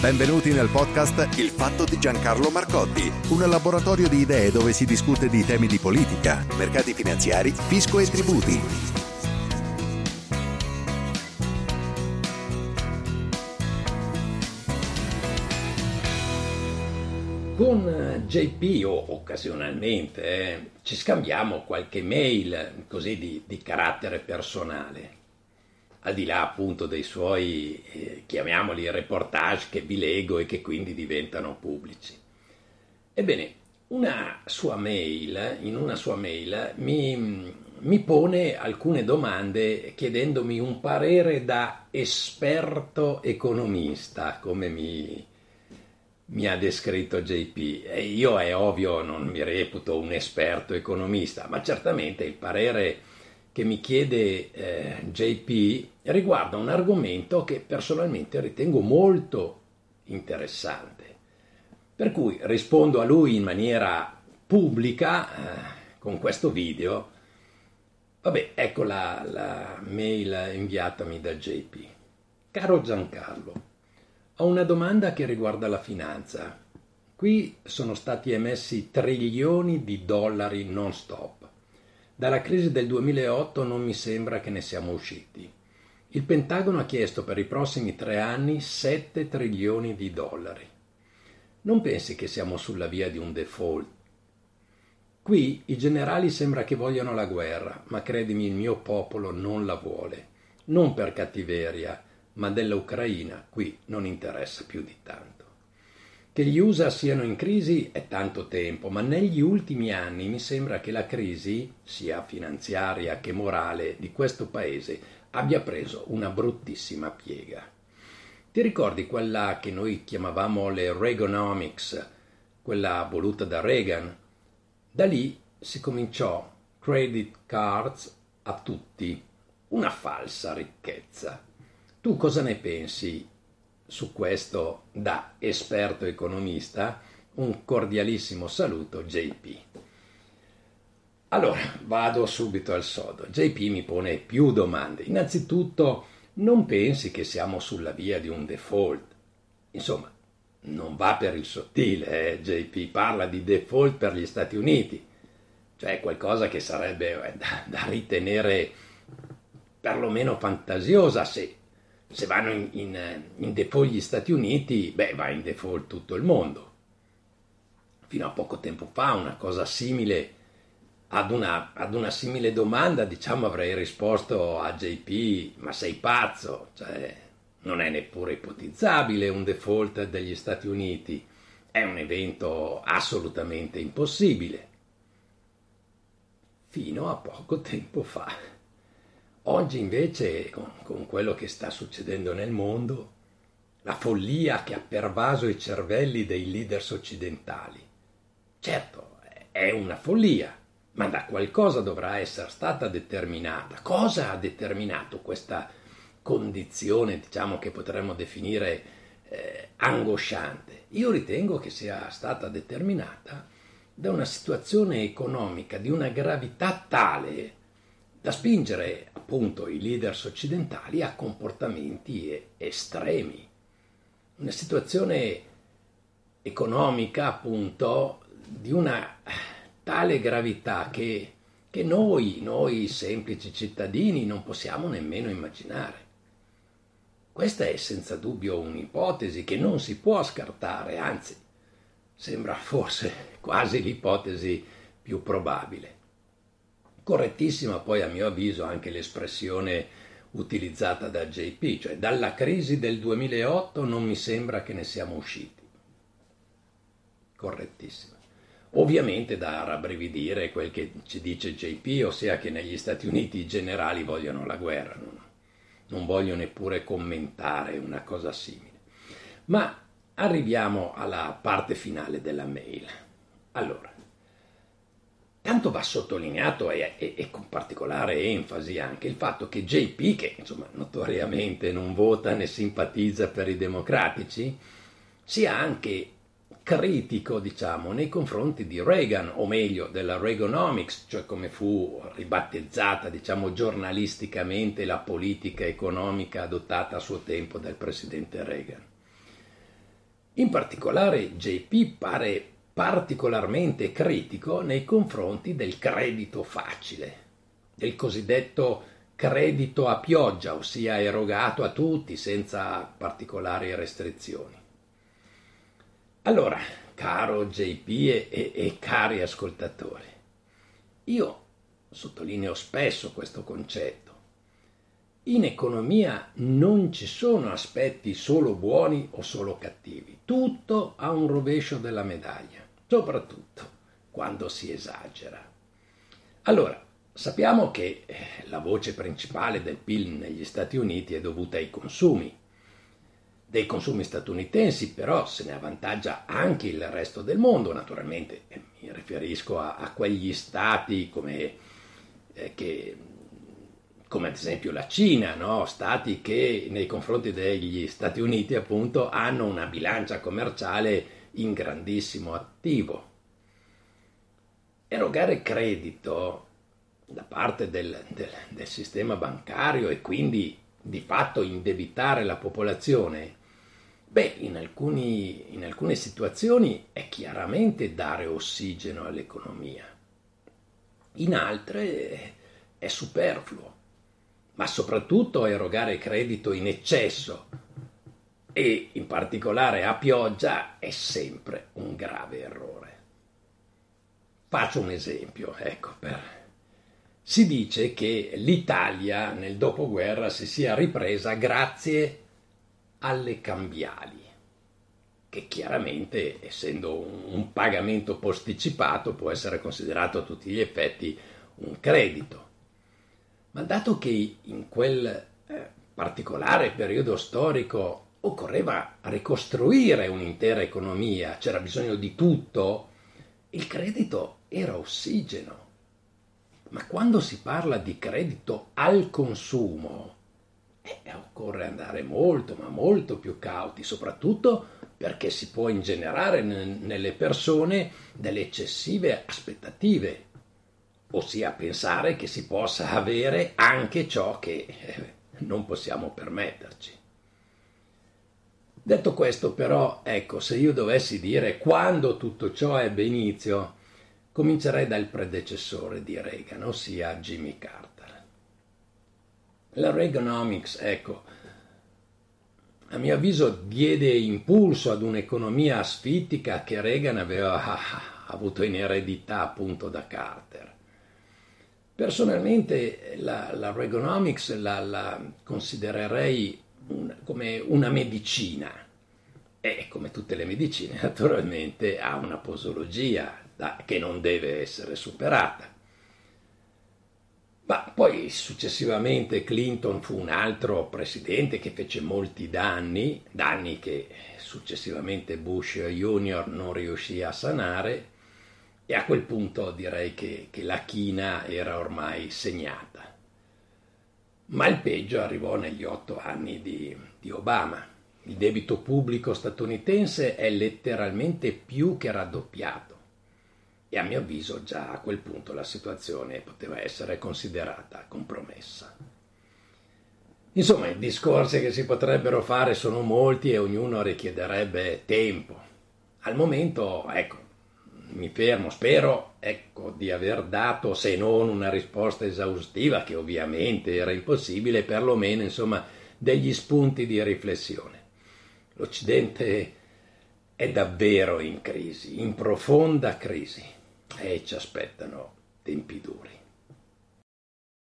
Benvenuti nel podcast Il fatto di Giancarlo Marcotti, un laboratorio di idee dove si discute di temi di politica, mercati finanziari, fisco e tributi. Con JP o occasionalmente eh, ci scambiamo qualche mail così di, di carattere personale al di là appunto dei suoi, eh, chiamiamoli reportage che vi leggo e che quindi diventano pubblici. Ebbene, una sua mail, in una sua mail mi, mi pone alcune domande chiedendomi un parere da esperto economista, come mi, mi ha descritto JP. E io è ovvio non mi reputo un esperto economista, ma certamente il parere che mi chiede eh, JP riguarda un argomento che personalmente ritengo molto interessante. Per cui rispondo a lui in maniera pubblica eh, con questo video. Vabbè, ecco la, la mail inviatami da JP. Caro Giancarlo, ho una domanda che riguarda la finanza. Qui sono stati emessi trilioni di dollari non stop dalla crisi del 2008 non mi sembra che ne siamo usciti. Il Pentagono ha chiesto per i prossimi tre anni 7 trilioni di dollari. Non pensi che siamo sulla via di un default? Qui i generali sembra che vogliano la guerra, ma credimi il mio popolo non la vuole. Non per cattiveria, ma dell'Ucraina qui non interessa più di tanto. Che gli USA siano in crisi è tanto tempo, ma negli ultimi anni mi sembra che la crisi, sia finanziaria che morale, di questo paese abbia preso una bruttissima piega. Ti ricordi quella che noi chiamavamo le Reaganomics, quella voluta da Reagan? Da lì si cominciò credit cards a tutti, una falsa ricchezza. Tu cosa ne pensi? Su questo da esperto economista un cordialissimo saluto JP. Allora, vado subito al sodo. JP mi pone più domande. Innanzitutto, non pensi che siamo sulla via di un default? Insomma, non va per il sottile, eh? JP parla di default per gli Stati Uniti, cioè qualcosa che sarebbe eh, da, da ritenere perlomeno fantasiosa se se vanno in, in, in default gli Stati Uniti, beh, va in default tutto il mondo. Fino a poco tempo fa una cosa simile ad una, ad una simile domanda, diciamo, avrei risposto a JP, ma sei pazzo, cioè non è neppure ipotizzabile un default degli Stati Uniti, è un evento assolutamente impossibile. Fino a poco tempo fa. Oggi invece, con, con quello che sta succedendo nel mondo, la follia che ha pervaso i cervelli dei leaders occidentali. Certo, è una follia, ma da qualcosa dovrà essere stata determinata. Cosa ha determinato questa condizione, diciamo, che potremmo definire eh, angosciante? Io ritengo che sia stata determinata da una situazione economica di una gravità tale da spingere appunto i leaders occidentali a comportamenti estremi. Una situazione economica appunto di una tale gravità che, che noi, noi semplici cittadini, non possiamo nemmeno immaginare. Questa è senza dubbio un'ipotesi che non si può scartare, anzi sembra forse quasi l'ipotesi più probabile. Correttissima poi a mio avviso anche l'espressione utilizzata da JP, cioè dalla crisi del 2008 non mi sembra che ne siamo usciti. Correttissima. Ovviamente da rabbrividire quel che ci dice JP, ossia che negli Stati Uniti i generali vogliono la guerra, non, non voglio neppure commentare una cosa simile. Ma arriviamo alla parte finale della mail. Allora, Tanto va sottolineato e, e, e, con particolare enfasi anche il fatto che JP, che insomma notoriamente non vota né simpatizza per i democratici, sia anche critico, diciamo, nei confronti di Reagan, o meglio della Reaganomics, cioè come fu ribattezzata, diciamo, giornalisticamente la politica economica adottata a suo tempo dal presidente Reagan. In particolare JP pare particolarmente critico nei confronti del credito facile, del cosiddetto credito a pioggia, ossia erogato a tutti senza particolari restrizioni. Allora, caro JP e, e, e cari ascoltatori, io sottolineo spesso questo concetto. In economia non ci sono aspetti solo buoni o solo cattivi, tutto ha un rovescio della medaglia, soprattutto quando si esagera. Allora, sappiamo che eh, la voce principale del PIL negli Stati Uniti è dovuta ai consumi. Dei consumi statunitensi però se ne avvantaggia anche il resto del mondo, naturalmente mi riferisco a, a quegli stati come, eh, che, come ad esempio la Cina, no? stati che nei confronti degli Stati Uniti appunto hanno una bilancia commerciale in grandissimo attivo. Erogare credito da parte del, del, del sistema bancario e quindi di fatto indebitare la popolazione, beh, in, alcuni, in alcune situazioni è chiaramente dare ossigeno all'economia, in altre è superfluo, ma soprattutto erogare credito in eccesso e in particolare a pioggia è sempre un grave errore. Faccio un esempio, ecco, per... si dice che l'Italia nel dopoguerra si sia ripresa grazie alle cambiali, che chiaramente, essendo un pagamento posticipato, può essere considerato a tutti gli effetti un credito. Ma dato che in quel eh, particolare periodo storico occorreva ricostruire un'intera economia, c'era bisogno di tutto, il credito era ossigeno. Ma quando si parla di credito al consumo, eh, occorre andare molto, ma molto più cauti, soprattutto perché si può ingenerare nelle persone delle eccessive aspettative, ossia pensare che si possa avere anche ciò che eh, non possiamo permetterci. Detto questo, però, ecco, se io dovessi dire quando tutto ciò ebbe inizio, comincerei dal predecessore di Reagan, ossia Jimmy Carter. La Reaganomics, ecco, a mio avviso diede impulso ad un'economia asfittica che Reagan aveva avuto in eredità appunto da Carter. Personalmente la, la Reaganomics la, la considererei un, come una medicina e come tutte le medicine naturalmente ha una posologia da, che non deve essere superata. Ma poi successivamente Clinton fu un altro presidente che fece molti danni, danni che successivamente Bush Jr. non riuscì a sanare e a quel punto direi che, che la china era ormai segnata. Ma il peggio arrivò negli otto anni di, di Obama. Il debito pubblico statunitense è letteralmente più che raddoppiato e a mio avviso già a quel punto la situazione poteva essere considerata compromessa. Insomma, i discorsi che si potrebbero fare sono molti e ognuno richiederebbe tempo. Al momento, ecco, mi fermo, spero ecco, di aver dato, se non una risposta esaustiva, che ovviamente era impossibile, perlomeno insomma, degli spunti di riflessione. L'Occidente è davvero in crisi, in profonda crisi, e ci aspettano tempi duri.